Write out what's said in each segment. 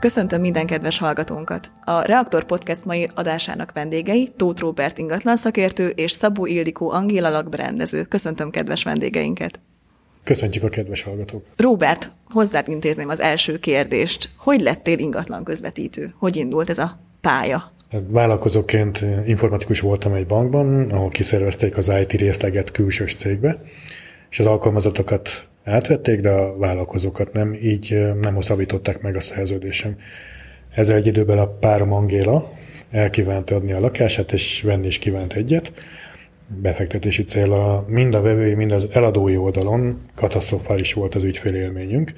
Köszöntöm minden kedves hallgatónkat! A Reaktor Podcast mai adásának vendégei Tóth Róbert ingatlan szakértő és Szabó Ildikó Angéla lakberendező. Köszöntöm kedves vendégeinket! Köszöntjük a kedves hallgatók! Róbert, hozzád intézném az első kérdést. Hogy lettél ingatlan közvetítő? Hogy indult ez a pálya? Vállalkozóként informatikus voltam egy bankban, ahol kiszervezték az IT részleget külsős cégbe, és az alkalmazatokat átvették, de a vállalkozókat nem, így nem hosszabbították meg a szerződésem. Ezzel egy időben a párom Angéla elkívánta adni a lakását, és venni is kívánt egyet. Befektetési célra mind a vevői, mind az eladói oldalon katasztrofális volt az ügyfélélményünk,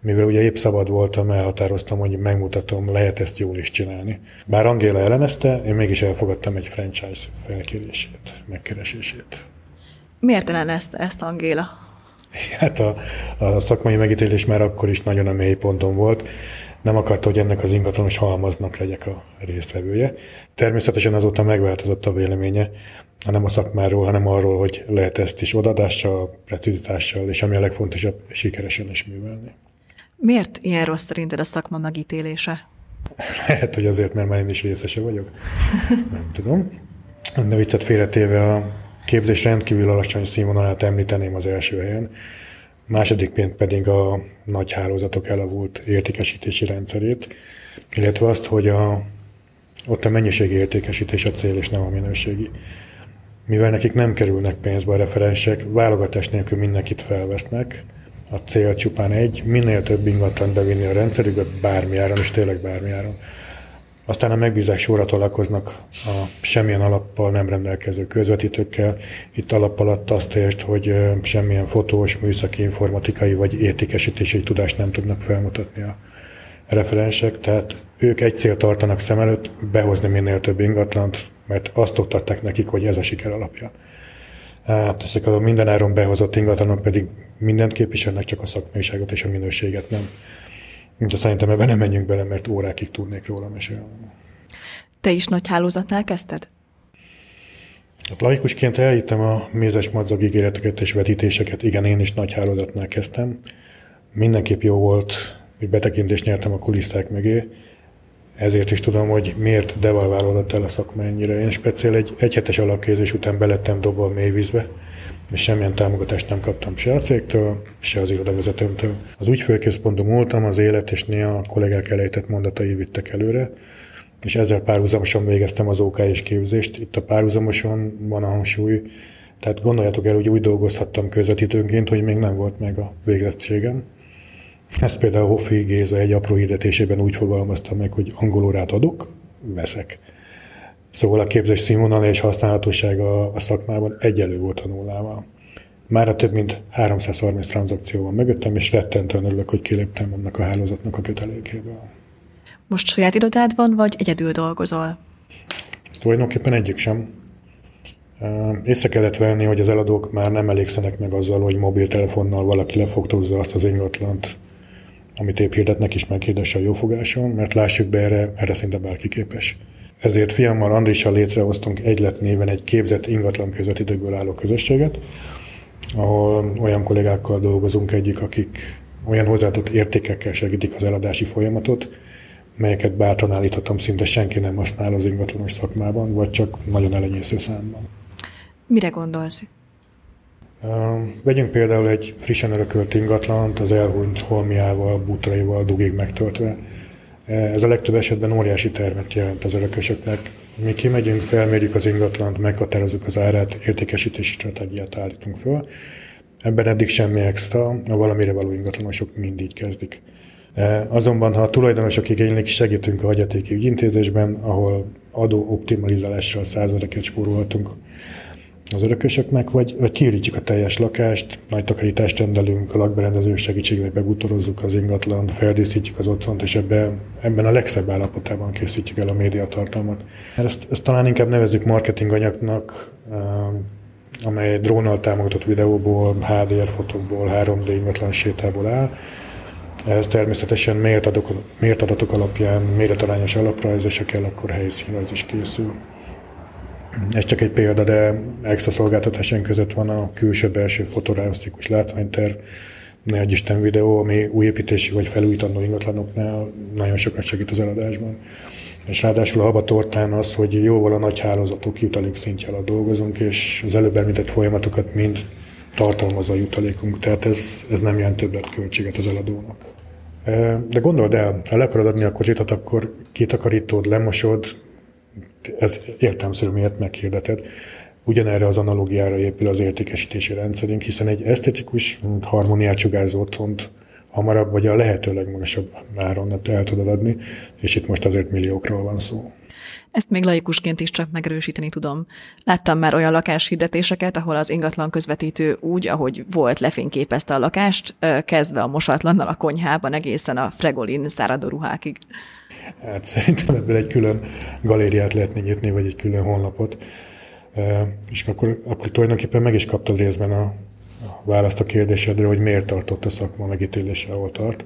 mivel ugye épp szabad voltam, elhatároztam, hogy megmutatom, lehet ezt jól is csinálni. Bár Angéla ellenezte, én mégis elfogadtam egy franchise felkérését, megkeresését. Miért ellenezte ezt Angéla? Hát a, a szakmai megítélés már akkor is nagyon a mély ponton volt. Nem akarta, hogy ennek az ingatlanos halmaznak legyek a résztvevője. Természetesen azóta megváltozott a véleménye, nem a szakmáról, hanem arról, hogy lehet ezt is odadással, precizitással, és ami a legfontosabb, sikeresen is művelni. Miért ilyen rossz szerinted a szakma megítélése? Lehet, hogy azért, mert már én is részese vagyok. Nem tudom. De viccet félretéve a képzés rendkívül alacsony színvonalát említeném az első helyen. Második pedig a nagy hálózatok elavult értékesítési rendszerét, illetve azt, hogy a, ott a mennyiségi értékesítés a cél, és nem a minőségi. Mivel nekik nem kerülnek pénzbe a referensek, válogatás nélkül mindenkit felvesznek, a cél csupán egy, minél több ingatlan bevinni a rendszerükbe, bármi áron, és tényleg bármi áron. Aztán a megbízás sorra találkoznak a semmilyen alappal nem rendelkező közvetítőkkel. Itt alap alatt azt értsd, hogy semmilyen fotós, műszaki, informatikai vagy értékesítési tudást nem tudnak felmutatni a referensek, tehát ők egy cél tartanak szem előtt, behozni minél több ingatlant, mert azt oktatták nekik, hogy ez a siker alapja. Hát ezek a mindenáron behozott ingatlanok pedig mindent képviselnek, csak a szakmaiságot és a minőséget nem. De szerintem ebben nem menjünk bele, mert órákig tudnék róla mesélni. Te is nagy hálózatnál kezdted? Hát laikusként elhittem a mézes madzag ígéreteket és vetítéseket. Igen, én is nagy hálózatnál kezdtem. Mindenképp jó volt, hogy betekintést nyertem a kulisszák mögé. Ezért is tudom, hogy miért devalválódott el a szakma ennyire. Én speciál egy egyhetes alapkézés után belettem dobva a mélyvízbe, és semmilyen támogatást nem kaptam se a cégtől, se az irodavezetőmtől. Az ügyfélközpontban múltam, az élet és néha a kollégák elejtett mondatai vittek előre, és ezzel párhuzamosan végeztem az OK és képzést. Itt a párhuzamosan van a hangsúly, tehát gondoljátok el, hogy úgy dolgozhattam közvetítőnként, hogy még nem volt meg a végzettségem. Ezt például Hoffi Géza egy apró hirdetésében úgy fogalmazta meg, hogy angolórát adok, veszek. Szóval a képzés színvonal és használhatósága a szakmában egyelő volt a nullával. Már több mint 330 tranzakció van mögöttem, és rettentően örülök, hogy kiléptem annak a hálózatnak a kötelékéből. Most saját irodád van, vagy egyedül dolgozol? Tulajdonképpen egyik sem. Észre kellett venni, hogy az eladók már nem elégszenek meg azzal, hogy mobiltelefonnal valaki lefogtozza azt az ingatlant, amit épp hirdetnek is meghirdesse a jófogáson, mert lássuk be erre, erre szinte bárki képes. Ezért fiammal Andrissal létrehoztunk Egylet néven egy képzett ingatlan közvetítőkből álló közösséget, ahol olyan kollégákkal dolgozunk egyik, akik olyan hozzáadott értékekkel segítik az eladási folyamatot, melyeket bátran állíthatom, szinte senki nem használ az ingatlanos szakmában, vagy csak nagyon elenyésző számban. Mire gondolsz? Vegyünk például egy frissen örökölt ingatlant, az elhunyt holmiával, butraival, dugig megtöltve. Ez a legtöbb esetben óriási termet jelent az örökösöknek. Mi kimegyünk, felmérjük az ingatlant, meghatározzuk az árát, értékesítési stratégiát állítunk föl. Ebben eddig semmi extra, a valamire való ingatlanosok mind így kezdik. Azonban, ha a tulajdonosok igénylik, segítünk a hagyatéki ügyintézésben, ahol adó optimalizálással századeket spórolhatunk az örökösöknek, vagy, vagy kiürítjük a teljes lakást, nagy takarítást rendelünk, a lakberendező segítségével bebutorozzuk az ingatlan, feldíszítjük az otthont, és ebben, ebben a legszebb állapotában készítjük el a médiatartalmat. Ezt, ezt talán inkább nevezzük marketing anyagnak, eh, amely drónnal támogatott videóból, HDR fotókból, 3D ingatlan sétából áll. Ez természetesen mért adatok, mért adatok alapján méretarányos alaprajz, és ha kell, akkor helyszínrajz is készül. Ez csak egy példa, de extra szolgáltatásaink között van a külső-belső fotorealisztikus látványterv, ne egy Isten videó, ami újépítési vagy felújítandó ingatlanoknál nagyon sokat segít az eladásban. És ráadásul a habatortán az, hogy jóval a nagy hálózatok jutalék szintje alatt dolgozunk, és az előbb említett folyamatokat mind tartalmazza a jutalékunk, tehát ez, ez nem jelent többletköltséget az eladónak. De gondold el, ha le akarod adni a kocsitat, akkor kitakarítód, lemosod, ez értelmszerű, miért meghirdeted. Ugyanerre az analógiára épül az értékesítési rendszerünk, hiszen egy esztetikus, harmóniát sugárzó otthont hamarabb, vagy a lehető legmagasabb áron el tudod adni, és itt most azért milliókról van szó. Ezt még laikusként is csak megerősíteni tudom. Láttam már olyan lakáshirdetéseket, ahol az ingatlan közvetítő úgy, ahogy volt, lefényképezte a lakást, kezdve a mosatlannal a konyhában egészen a fregolin száradó ruhákig. Hát szerintem ebből egy külön galériát lehetne nyitni, vagy egy külön honlapot. És akkor, akkor tulajdonképpen meg is kaptad részben a, a választ a kérdésedre, hogy miért tartott a szakma megítélése, ahol tart.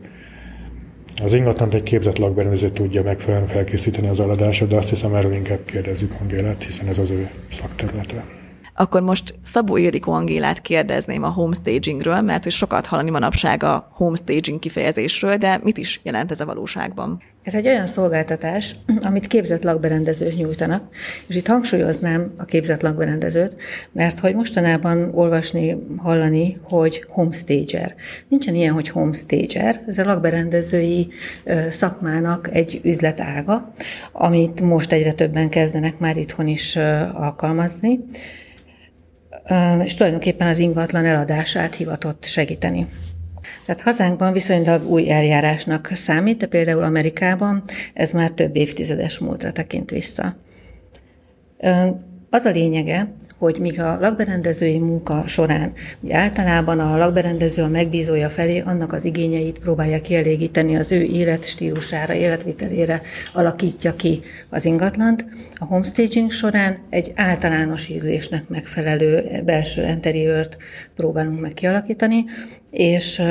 Az ingatlant egy képzett lakberendező tudja megfelelően felkészíteni az aladásra, de azt hiszem erről inkább kérdezzük Angélát, hiszen ez az ő szakterülete. Akkor most Szabó Ildikó Angélát kérdezném a homestagingről, mert hogy sokat hallani manapság a homestaging kifejezésről, de mit is jelent ez a valóságban? Ez egy olyan szolgáltatás, amit képzett lakberendezők nyújtanak, és itt hangsúlyoznám a képzett lakberendezőt, mert hogy mostanában olvasni, hallani, hogy homestager. Nincsen ilyen, hogy homestager, ez a lakberendezői szakmának egy üzletága, amit most egyre többen kezdenek már itthon is alkalmazni, és tulajdonképpen az ingatlan eladását hivatott segíteni. Tehát hazánkban viszonylag új eljárásnak számít, de például Amerikában ez már több évtizedes múltra tekint vissza. Az a lényege, hogy míg a lakberendezői munka során ugye általában a lakberendező a megbízója felé annak az igényeit próbálja kielégíteni az ő életstílusára, életvitelére alakítja ki az ingatlant, a homestaging során egy általános ízlésnek megfelelő belső interiőrt próbálunk meg kialakítani, és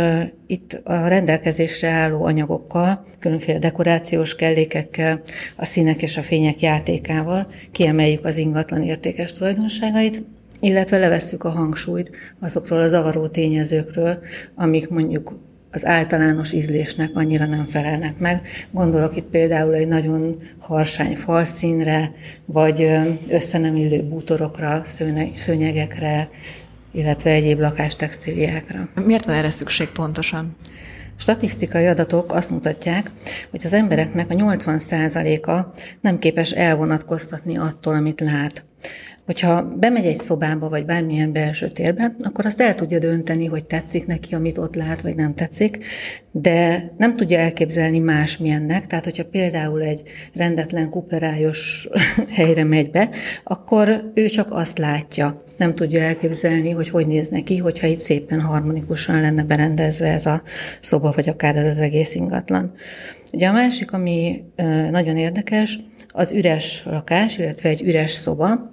itt a rendelkezésre álló anyagokkal, különféle dekorációs kellékekkel, a színek és a fények játékával kiemeljük az ingatlan értékes tulajdonságait, illetve levesszük a hangsúlyt azokról a zavaró tényezőkről, amik mondjuk az általános ízlésnek annyira nem felelnek meg. Gondolok itt például egy nagyon harsány falszínre, vagy össze illő bútorokra, szőnyegekre, illetve egyéb lakástextíliákra. Miért van erre szükség pontosan? Statisztikai adatok azt mutatják, hogy az embereknek a 80%-a nem képes elvonatkoztatni attól, amit lát. Hogyha bemegy egy szobába, vagy bármilyen belső térbe, akkor azt el tudja dönteni, hogy tetszik neki, amit ott lát, vagy nem tetszik, de nem tudja elképzelni másmilyennek. Tehát, hogyha például egy rendetlen kuplerájos helyre megy be, akkor ő csak azt látja. Nem tudja elképzelni, hogy hogy néz neki, hogyha itt szépen harmonikusan lenne berendezve ez a szoba, vagy akár ez az egész ingatlan. Ugye a másik, ami nagyon érdekes, az üres lakás, illetve egy üres szoba,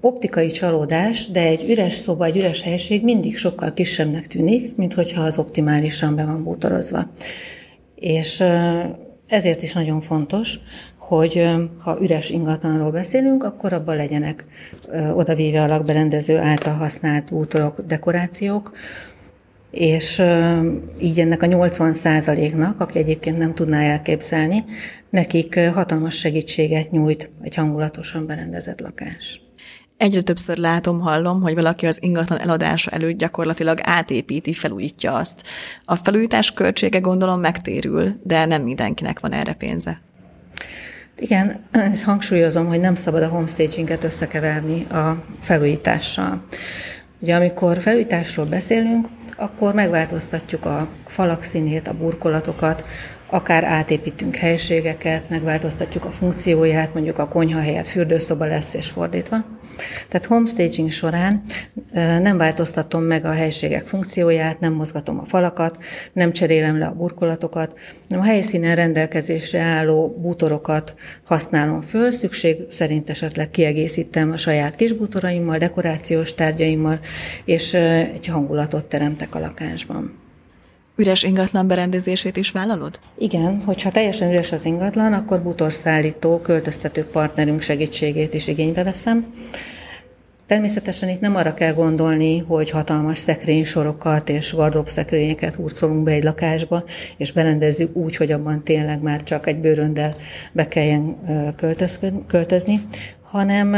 optikai csalódás, de egy üres szoba, egy üres helység mindig sokkal kisebbnek tűnik, mint hogyha az optimálisan be van bútorozva. És ezért is nagyon fontos, hogy ha üres ingatlanról beszélünk, akkor abban legyenek odavéve a lakberendező által használt bútorok, dekorációk, és így ennek a 80 nak aki egyébként nem tudná elképzelni, nekik hatalmas segítséget nyújt egy hangulatosan berendezett lakás. Egyre többször látom, hallom, hogy valaki az ingatlan eladása előtt gyakorlatilag átépíti, felújítja azt. A felújítás költsége gondolom megtérül, de nem mindenkinek van erre pénze. Igen, ezt hangsúlyozom, hogy nem szabad a homestaginget összekeverni a felújítással. Ugye amikor felújításról beszélünk, akkor megváltoztatjuk a falak színét, a burkolatokat, akár átépítünk helységeket, megváltoztatjuk a funkcióját, mondjuk a konyha helyett fürdőszoba lesz, és fordítva. Tehát homestaging során nem változtatom meg a helységek funkcióját, nem mozgatom a falakat, nem cserélem le a burkolatokat, hanem a helyszínen rendelkezésre álló bútorokat használom föl, szükség szerint esetleg kiegészítem a saját kis bútoraimmal, dekorációs tárgyaimmal, és egy hangulatot teremtek a lakásban üres ingatlan berendezését is vállalod? Igen, hogyha teljesen üres az ingatlan, akkor bútorszállító, költöztető partnerünk segítségét is igénybe veszem. Természetesen itt nem arra kell gondolni, hogy hatalmas szekrénysorokat és szekrényeket hurcolunk be egy lakásba, és berendezzük úgy, hogy abban tényleg már csak egy bőröndel be kelljen költözni, hanem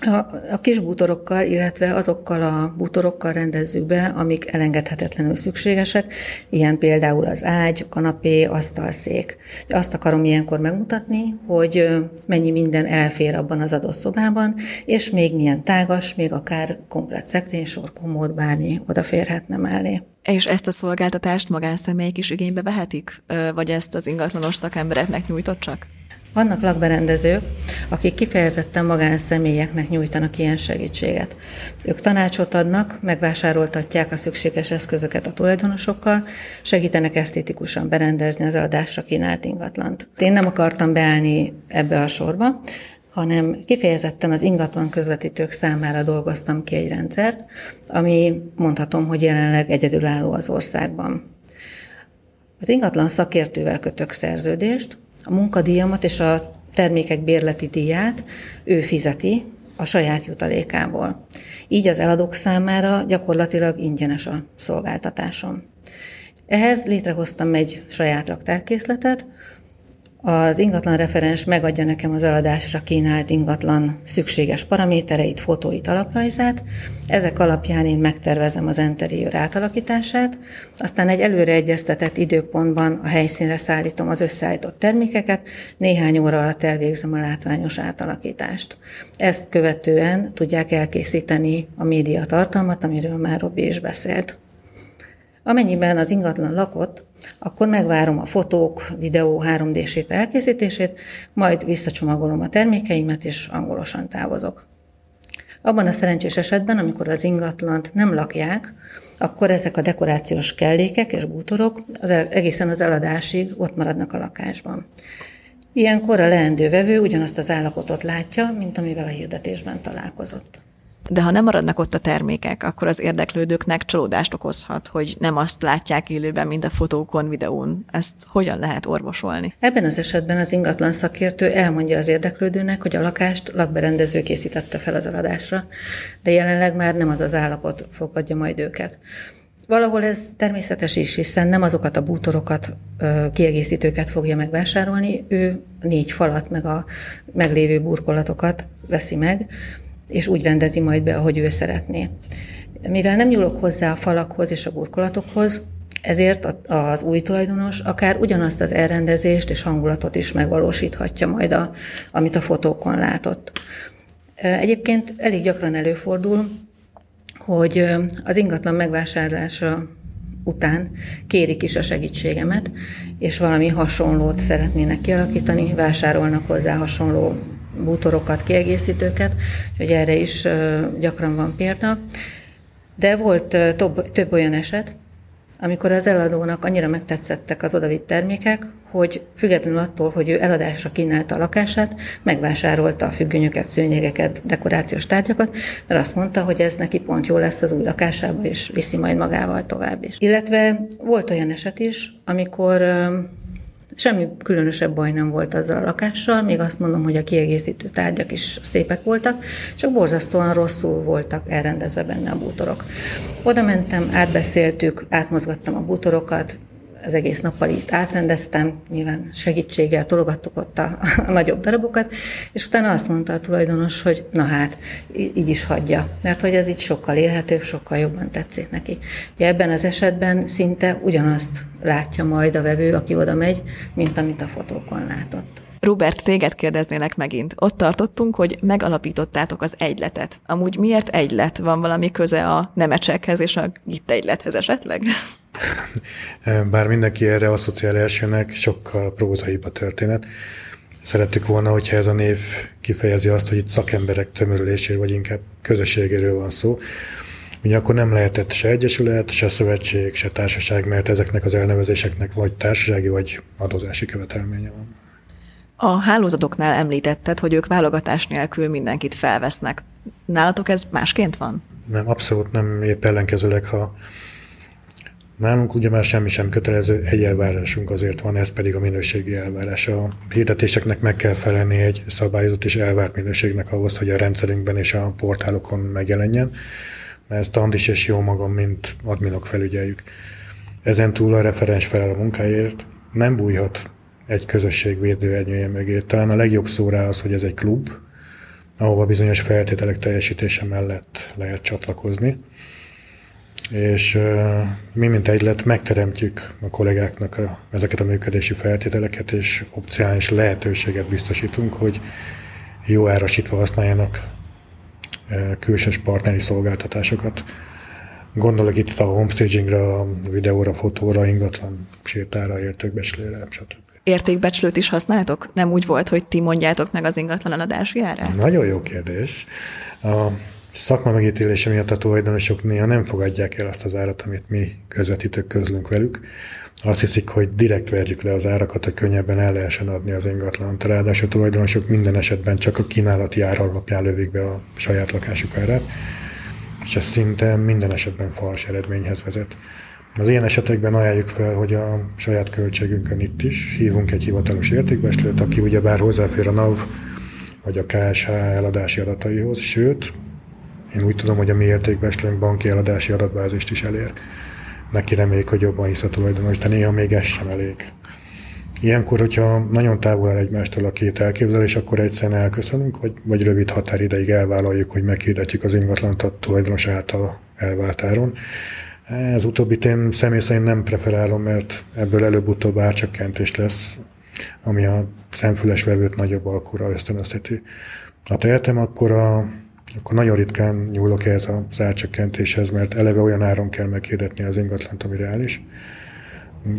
a, a kis bútorokkal, illetve azokkal a bútorokkal rendezzük be, amik elengedhetetlenül szükségesek, ilyen például az ágy, kanapé, asztalszék. Azt akarom ilyenkor megmutatni, hogy mennyi minden elfér abban az adott szobában, és még milyen tágas, még akár komplet szekrény, sor, komód, bármi odaférhetne mellé. És ezt a szolgáltatást magánszemélyek is igénybe vehetik? Vagy ezt az ingatlanos szakembereknek nyújtott csak? Vannak lakberendezők, akik kifejezetten magánszemélyeknek nyújtanak ilyen segítséget. Ők tanácsot adnak, megvásároltatják a szükséges eszközöket a tulajdonosokkal, segítenek esztétikusan berendezni az eladásra kínált ingatlant. Én nem akartam beállni ebbe a sorba, hanem kifejezetten az ingatlan közvetítők számára dolgoztam ki egy rendszert, ami mondhatom, hogy jelenleg egyedülálló az országban. Az ingatlan szakértővel kötök szerződést, a munkadíjamat és a termékek bérleti díját ő fizeti a saját jutalékából. Így az eladók számára gyakorlatilag ingyenes a szolgáltatásom. Ehhez létrehoztam egy saját raktárkészletet, az ingatlan referens megadja nekem az eladásra kínált ingatlan szükséges paramétereit, fotóit, alaprajzát. Ezek alapján én megtervezem az interiőr átalakítását, aztán egy előre egyeztetett időpontban a helyszínre szállítom az összeállított termékeket, néhány óra alatt elvégzem a látványos átalakítást. Ezt követően tudják elkészíteni a média tartalmat, amiről már Robi is beszélt. Amennyiben az ingatlan lakott, akkor megvárom a fotók, videó 3D-sét elkészítését, majd visszacsomagolom a termékeimet, és angolosan távozok. Abban a szerencsés esetben, amikor az ingatlant nem lakják, akkor ezek a dekorációs kellékek és bútorok az egészen az eladásig ott maradnak a lakásban. Ilyenkor a leendő vevő ugyanazt az állapotot látja, mint amivel a hirdetésben találkozott. De ha nem maradnak ott a termékek, akkor az érdeklődőknek csalódást okozhat, hogy nem azt látják élőben, mint a fotókon, videón. Ezt hogyan lehet orvosolni? Ebben az esetben az ingatlan szakértő elmondja az érdeklődőnek, hogy a lakást lakberendező készítette fel az eladásra, de jelenleg már nem az az állapot fogadja majd őket. Valahol ez természetes is, hiszen nem azokat a bútorokat, kiegészítőket fogja megvásárolni, ő négy falat, meg a meglévő burkolatokat veszi meg, és úgy rendezi majd be, ahogy ő szeretné. Mivel nem nyúlok hozzá a falakhoz és a burkolatokhoz, ezért az új tulajdonos akár ugyanazt az elrendezést és hangulatot is megvalósíthatja majd, a, amit a fotókon látott. Egyébként elég gyakran előfordul, hogy az ingatlan megvásárlása után kérik is a segítségemet, és valami hasonlót szeretnének kialakítani, vásárolnak hozzá hasonló bútorokat, kiegészítőket, hogy erre is gyakran van példa. De volt több, több olyan eset, amikor az eladónak annyira megtetszettek az odavitt termékek, hogy függetlenül attól, hogy ő eladásra kínálta a lakását, megvásárolta a függönyöket, szőnyegeket, dekorációs tárgyakat, mert azt mondta, hogy ez neki pont jó lesz az új lakásába, és viszi majd magával tovább is. Illetve volt olyan eset is, amikor Semmi különösebb baj nem volt azzal a lakással, még azt mondom, hogy a kiegészítő tárgyak is szépek voltak, csak borzasztóan rosszul voltak elrendezve benne a bútorok. Oda mentem, átbeszéltük, átmozgattam a bútorokat, az egész nappal itt átrendeztem, nyilván segítséggel tologattuk ott a, a nagyobb darabokat, és utána azt mondta a tulajdonos, hogy na hát, így is hagyja, mert hogy ez így sokkal élhetőbb, sokkal jobban tetszik neki. Ugye ebben az esetben szinte ugyanazt látja majd a vevő, aki oda megy, mint amit a fotókon látott. Robert, téged kérdeznélek megint. Ott tartottunk, hogy megalapítottátok az egyletet. Amúgy miért egylet? Van valami köze a nemecsekhez és a itt egylethez esetleg? Bár mindenki erre asszociál elsőnek, sokkal prózaibb a történet. Szerettük volna, hogyha ez a név kifejezi azt, hogy itt szakemberek tömörüléséről, vagy inkább közösségéről van szó. Ugye akkor nem lehetett se egyesület, se szövetség, se társaság, mert ezeknek az elnevezéseknek vagy társasági, vagy adózási követelménye van. A hálózatoknál említetted, hogy ők válogatás nélkül mindenkit felvesznek. Nálatok ez másként van? Nem, abszolút nem épp ellenkezőleg, ha Nálunk ugye már semmi sem kötelező, egy elvárásunk azért van, ez pedig a minőségi elvárás. A hirdetéseknek meg kell felelni egy szabályozott és elvárt minőségnek ahhoz, hogy a rendszerünkben és a portálokon megjelenjen, ezt Andis és jó magam, mint adminok felügyeljük. Ezen túl a referens felel a munkáért, nem bújhat egy közösség védőernyője mögé. Talán a legjobb szó rá az, hogy ez egy klub, ahova bizonyos feltételek teljesítése mellett lehet csatlakozni és mi, mint egylet, megteremtjük a kollégáknak a, ezeket a működési feltételeket, és opcionális lehetőséget biztosítunk, hogy jó árasítva használjanak külsős partneri szolgáltatásokat. Gondolok itt a homestagingra, a videóra, fotóra, ingatlan sétára, értékbecslére, stb. Értékbecslőt is használtok? Nem úgy volt, hogy ti mondjátok meg az ingatlan eladási árát? Nagyon jó kérdés. A szakma megítélése miatt a tulajdonosok néha nem fogadják el azt az árat, amit mi közvetítők közlünk velük. Azt hiszik, hogy direkt verjük le az árakat, hogy könnyebben el lehessen adni az ingatlant. Ráadásul a tulajdonosok minden esetben csak a kínálati ár alapján lövik be a saját lakásuk árát, és ez szinte minden esetben fals eredményhez vezet. Az ilyen esetekben ajánljuk fel, hogy a saját költségünkön itt is hívunk egy hivatalos értékbeslőt, aki ugyebár hozzáfér a NAV vagy a KSH eladási adataihoz, sőt, én úgy tudom, hogy a mi értékbeslőnk banki eladási adatbázist is elér. Neki reméljük, hogy jobban hisz a tulajdonos, de néha még ez sem elég. Ilyenkor, hogyha nagyon távol áll egymástól a két elképzelés, akkor egyszerűen elköszönünk, vagy, vagy rövid határideig elvállaljuk, hogy meghirdetjük az ingatlant a tulajdonos által elvált áron. Ez utóbbit én személy szerint nem preferálom, mert ebből előbb-utóbb árcsökkentés lesz, ami a szemfüles vevőt nagyobb alkúra ösztönözheti. Ha tehetem, akkor a akkor nagyon ritkán nyúlok ehhez a árcsökkentéshez, mert eleve olyan áron kell meghirdetni az ingatlant, ami reális.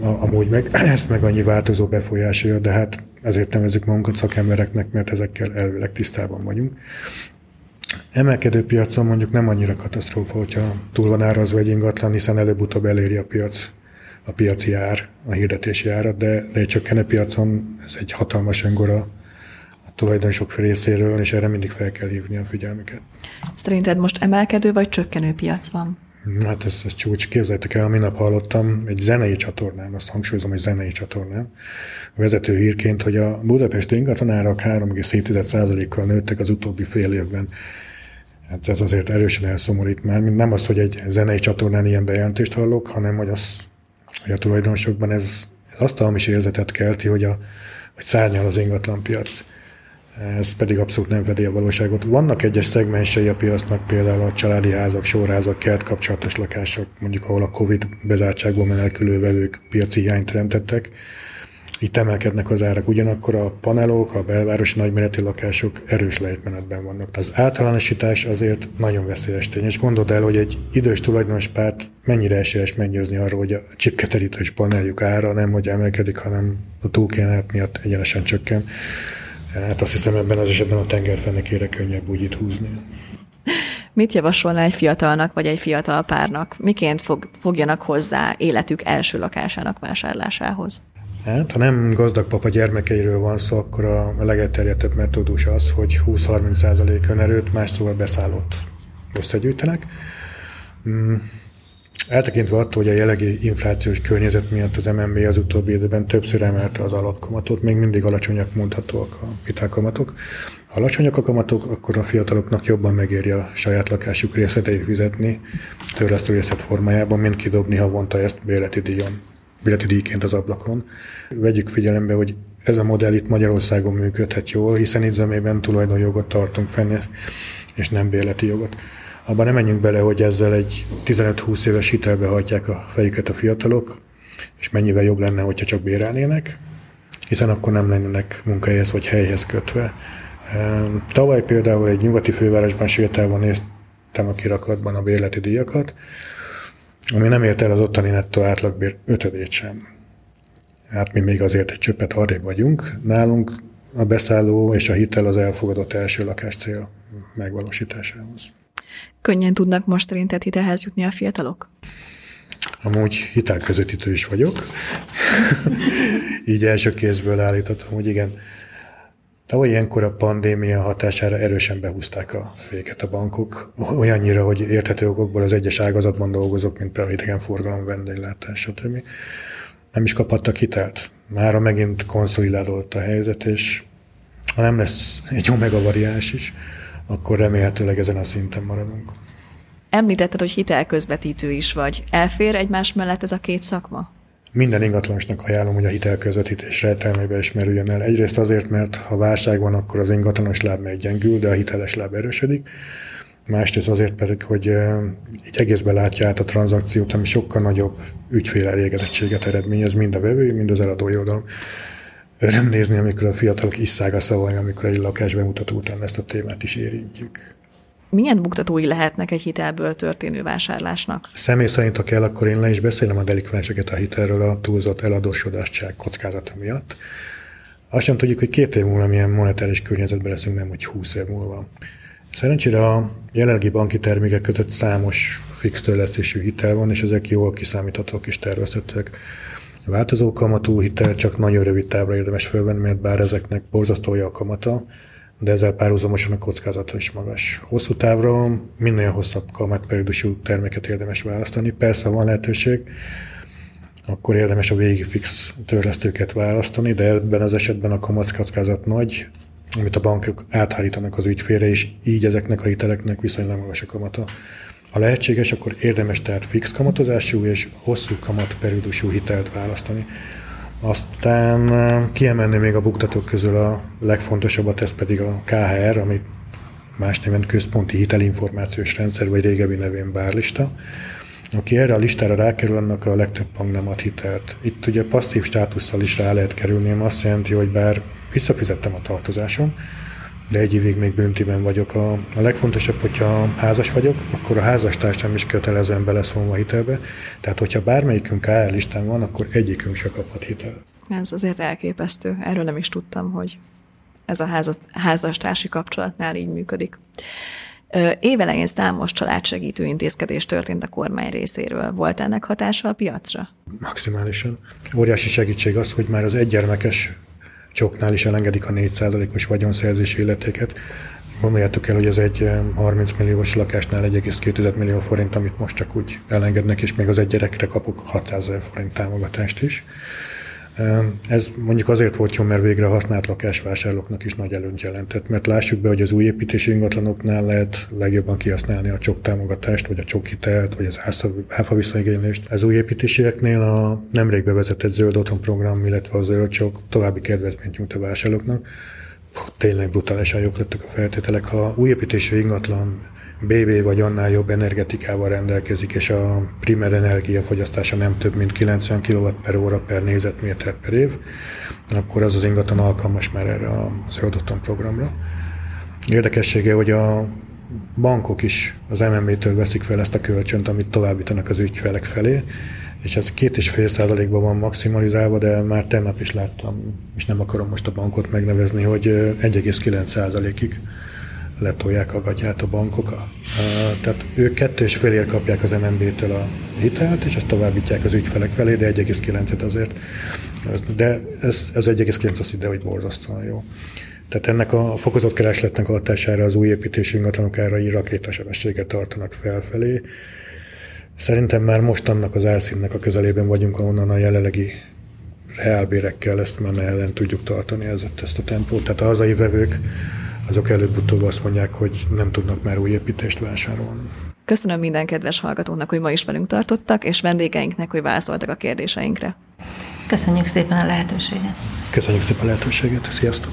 Amúgy meg ezt meg annyi változó befolyásolja, de hát ezért nevezzük magunkat szakembereknek, mert ezekkel elvileg tisztában vagyunk. Emelkedő piacon mondjuk nem annyira katasztrófa, hogyha túl van árazva egy ingatlan, hiszen előbb-utóbb eléri a piac a piaci ár, a hirdetési árat, de, de egy csökkenő piacon ez egy hatalmas öngora tulajdonosok részéről, és erre mindig fel kell hívni a figyelmüket. Szerinted most emelkedő vagy csökkenő piac van? Hát ez, ez csúcs. Képzeljétek el, minap hallottam egy zenei csatornán, azt hangsúlyozom, hogy zenei csatornán, vezető hírként, hogy a budapesti ingatlanárak 3,7%-kal nőttek az utóbbi fél évben. Hát ez azért erősen elszomorít már. Nem az, hogy egy zenei csatornán ilyen bejelentést hallok, hanem hogy, az, hogy a tulajdonosokban ez, ez azt a hamis érzetet kelti, hogy, a, hogy szárnyal az ingatlanpiac ez pedig abszolút nem fedi a valóságot. Vannak egyes szegmensei a piacnak, például a családi házak, sorházak, kert kapcsolatos lakások, mondjuk ahol a Covid bezártságból menekülő vevők piaci hiányt teremtettek. Itt emelkednek az árak, ugyanakkor a panelok, a belvárosi nagyméretű lakások erős lejtmenetben vannak. Az általánosítás azért nagyon veszélyes tény, és gondold el, hogy egy idős tulajdonos párt mennyire esélyes meggyőzni arról, hogy a csipketerítős paneljuk ára nem hogy emelkedik, hanem a túlkínálat miatt egyenesen csökken. Hát azt hiszem ebben az esetben a tengerfenekére könnyebb úgy itt húzni. Mit javasolna egy fiatalnak vagy egy fiatal párnak? Miként fog, fogjanak hozzá életük első lakásának vásárlásához? Hát, ha nem gazdag papa gyermekeiről van szó, akkor a legelterjedtebb metódus az, hogy 20-30% önerőt, más szóval beszállott összegyűjtenek. Eltekintve attól, hogy a jelenlegi inflációs környezet miatt az MNB az utóbbi időben többször emelte az alapkamatot, még mindig alacsonyak mondhatóak a hitelkamatok. Ha alacsonyak a kamatok, akkor a fiataloknak jobban megéri a saját lakásuk részleteit fizetni törlesztő részlet formájában, mint kidobni havonta ezt béleti díjon, béleti díjként az ablakon. Vegyük figyelembe, hogy ez a modell itt Magyarországon működhet jól, hiszen itt zömében tulajdonjogot tartunk fenn, és nem béleti jogot. Abban nem menjünk bele, hogy ezzel egy 15-20 éves hitelbe hajtják a fejüket a fiatalok, és mennyivel jobb lenne, hogyha csak bérelnének, hiszen akkor nem lennének munkahelyhez vagy helyhez kötve. Ehm, tavaly például egy nyugati fővárosban sétálva néztem a kirakatban a bérleti díjakat, ami nem ért el az ottani nettó átlagbér ötödét sem. Hát mi még azért egy csöppet arrébb vagyunk. Nálunk a beszálló és a hitel az elfogadott első lakás cél megvalósításához. Könnyen tudnak most szerinted hitelhez jutni a fiatalok? Amúgy hitelközvetítő is vagyok. Így első kézből állíthatom, hogy igen. Tavaly ilyenkor a pandémia hatására erősen behúzták a féket a bankok, olyannyira, hogy érthető okokból az egyes ágazatban dolgozók, mint például idegenforgalom, vendéglátás, stb. Nem is kaphattak hitelt. Mára megint konszolidálódott a helyzet, és ha nem lesz egy omega variáns is, akkor remélhetőleg ezen a szinten maradunk. Említetted, hogy hitelközvetítő is vagy. Elfér egymás mellett ez a két szakma? Minden ingatlanosnak ajánlom, hogy a hitelközvetítés rejtelmébe is merüljön el. Egyrészt azért, mert ha válság van, akkor az ingatlanos láb meggyengül, de a hiteles láb erősödik. Másrészt azért pedig, hogy így egészben látja át a tranzakciót, ami sokkal nagyobb ügyfél elégedettséget eredményez, mind a vevő, mind az eladói oldalon. Öröm nézni, amikor a fiatalok isszága szavalni, amikor egy lakás bemutató után ezt a témát is érintjük. Milyen buktatói lehetnek egy hitelből történő vásárlásnak? Személy szerint, ha kell, akkor én le is beszélem a delikvenseket a hitelről a túlzott eladósodástság kockázata miatt. Azt sem tudjuk, hogy két év múlva milyen monetáris környezetben leszünk, nem hogy húsz év múlva. Szerencsére a jelenlegi banki termékek között számos fix törlesztésű hitel van, és ezek jól kiszámíthatók és tervezhetőek. Változó kamatú hitel csak nagyon rövid távra érdemes fölvenni, mert bár ezeknek borzasztó a kamata, de ezzel párhuzamosan a kockázata is magas. Hosszú távra minél hosszabb kamatperiódusú terméket érdemes választani. Persze van lehetőség, akkor érdemes a végi fix törlesztőket választani, de ebben az esetben a kamatkockázat nagy, amit a bankok áthárítanak az ügyfélre, és így ezeknek a hiteleknek viszonylag magas a kamata. Ha lehetséges, akkor érdemes tehát fix kamatozású és hosszú kamatperiódusú hitelt választani. Aztán kiemelni még a buktatók közül a legfontosabbat, ez pedig a KHR, ami más néven Központi Hitelinformációs Rendszer, vagy régebbi nevén bárlista. Aki erre a listára rákerül, annak a legtöbb bank nem ad hitelt. Itt ugye passzív státusszal is rá lehet kerülni, ami azt jelenti, hogy bár visszafizettem a tartozásom, de egy évig még büntiben vagyok. A, a legfontosabb, hogyha házas vagyok, akkor a házastársam is kötelezően be lesz vonva hitelbe. Tehát, hogyha bármelyikünk KL listán van, akkor egyikünk se kaphat hitel. Ez azért elképesztő. Erről nem is tudtam, hogy ez a házas, házastársi kapcsolatnál így működik. Évelején számos családsegítő intézkedés történt a kormány részéről. Volt ennek hatása a piacra? Maximálisan. Óriási segítség az, hogy már az egygyermekes csoknál is elengedik a 4%-os vagyonszerzési illetéket. Gondoljátok el, hogy ez egy 30 milliós lakásnál 1,2 millió forint, amit most csak úgy elengednek, és még az egy gyerekre kapok 600 ezer forint támogatást is. Ez mondjuk azért volt jó, mert végre használt lakásvásárlóknak is nagy előnyt jelentett, mert lássuk be, hogy az új építési ingatlanoknál lehet legjobban kihasználni a csok támogatást, vagy a csok hitelt, vagy az áfa visszaigénylést. Az új építésieknél a nemrég bevezetett zöld otthon program, illetve a zöld csok további kedvezményt nyújt a vásárlóknak. Tényleg brutálisan jók lettek a feltételek. Ha új építési ingatlan BB vagy annál jobb energetikával rendelkezik, és a primer energiafogyasztása nem több, mint 90 kW per óra per négyzetméter per év, akkor az az ingatlan alkalmas már erre az adottan programra. Érdekessége, hogy a bankok is az MMB-től veszik fel ezt a kölcsönt, amit továbbítanak az ügyfelek felé, és ez két és fél százalékban van maximalizálva, de már tegnap is láttam, és nem akarom most a bankot megnevezni, hogy 1,9 százalékig letolják a gatyát a bankok. Tehát ők kettő és félért kapják az MNB-től a hitelt, és ezt továbbítják az ügyfelek felé, de 1,9-et azért. De ez, ez 1,9 az ide, hogy borzasztóan jó. Tehát ennek a fokozott keresletnek a hatására az új építési ingatlanok árai rakétasebességet tartanak felfelé. Szerintem már most annak az árszínnek a közelében vagyunk, ahonnan a jelenlegi reálbérekkel ezt már ellen tudjuk tartani ezt, ezt a tempót. Tehát a hazai vevők azok előbb-utóbb azt mondják, hogy nem tudnak már új építést vásárolni. Köszönöm minden kedves hallgatónak, hogy ma is velünk tartottak, és vendégeinknek, hogy válaszoltak a kérdéseinkre. Köszönjük szépen a lehetőséget. Köszönjük szépen a lehetőséget. Sziasztok!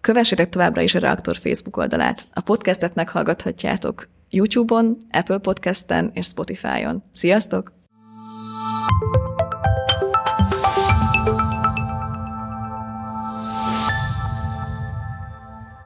Kövessétek továbbra is a Reaktor Facebook oldalát. A podcastet meghallgathatjátok YouTube-on, Apple Podcast-en és Spotify-on. Sziasztok!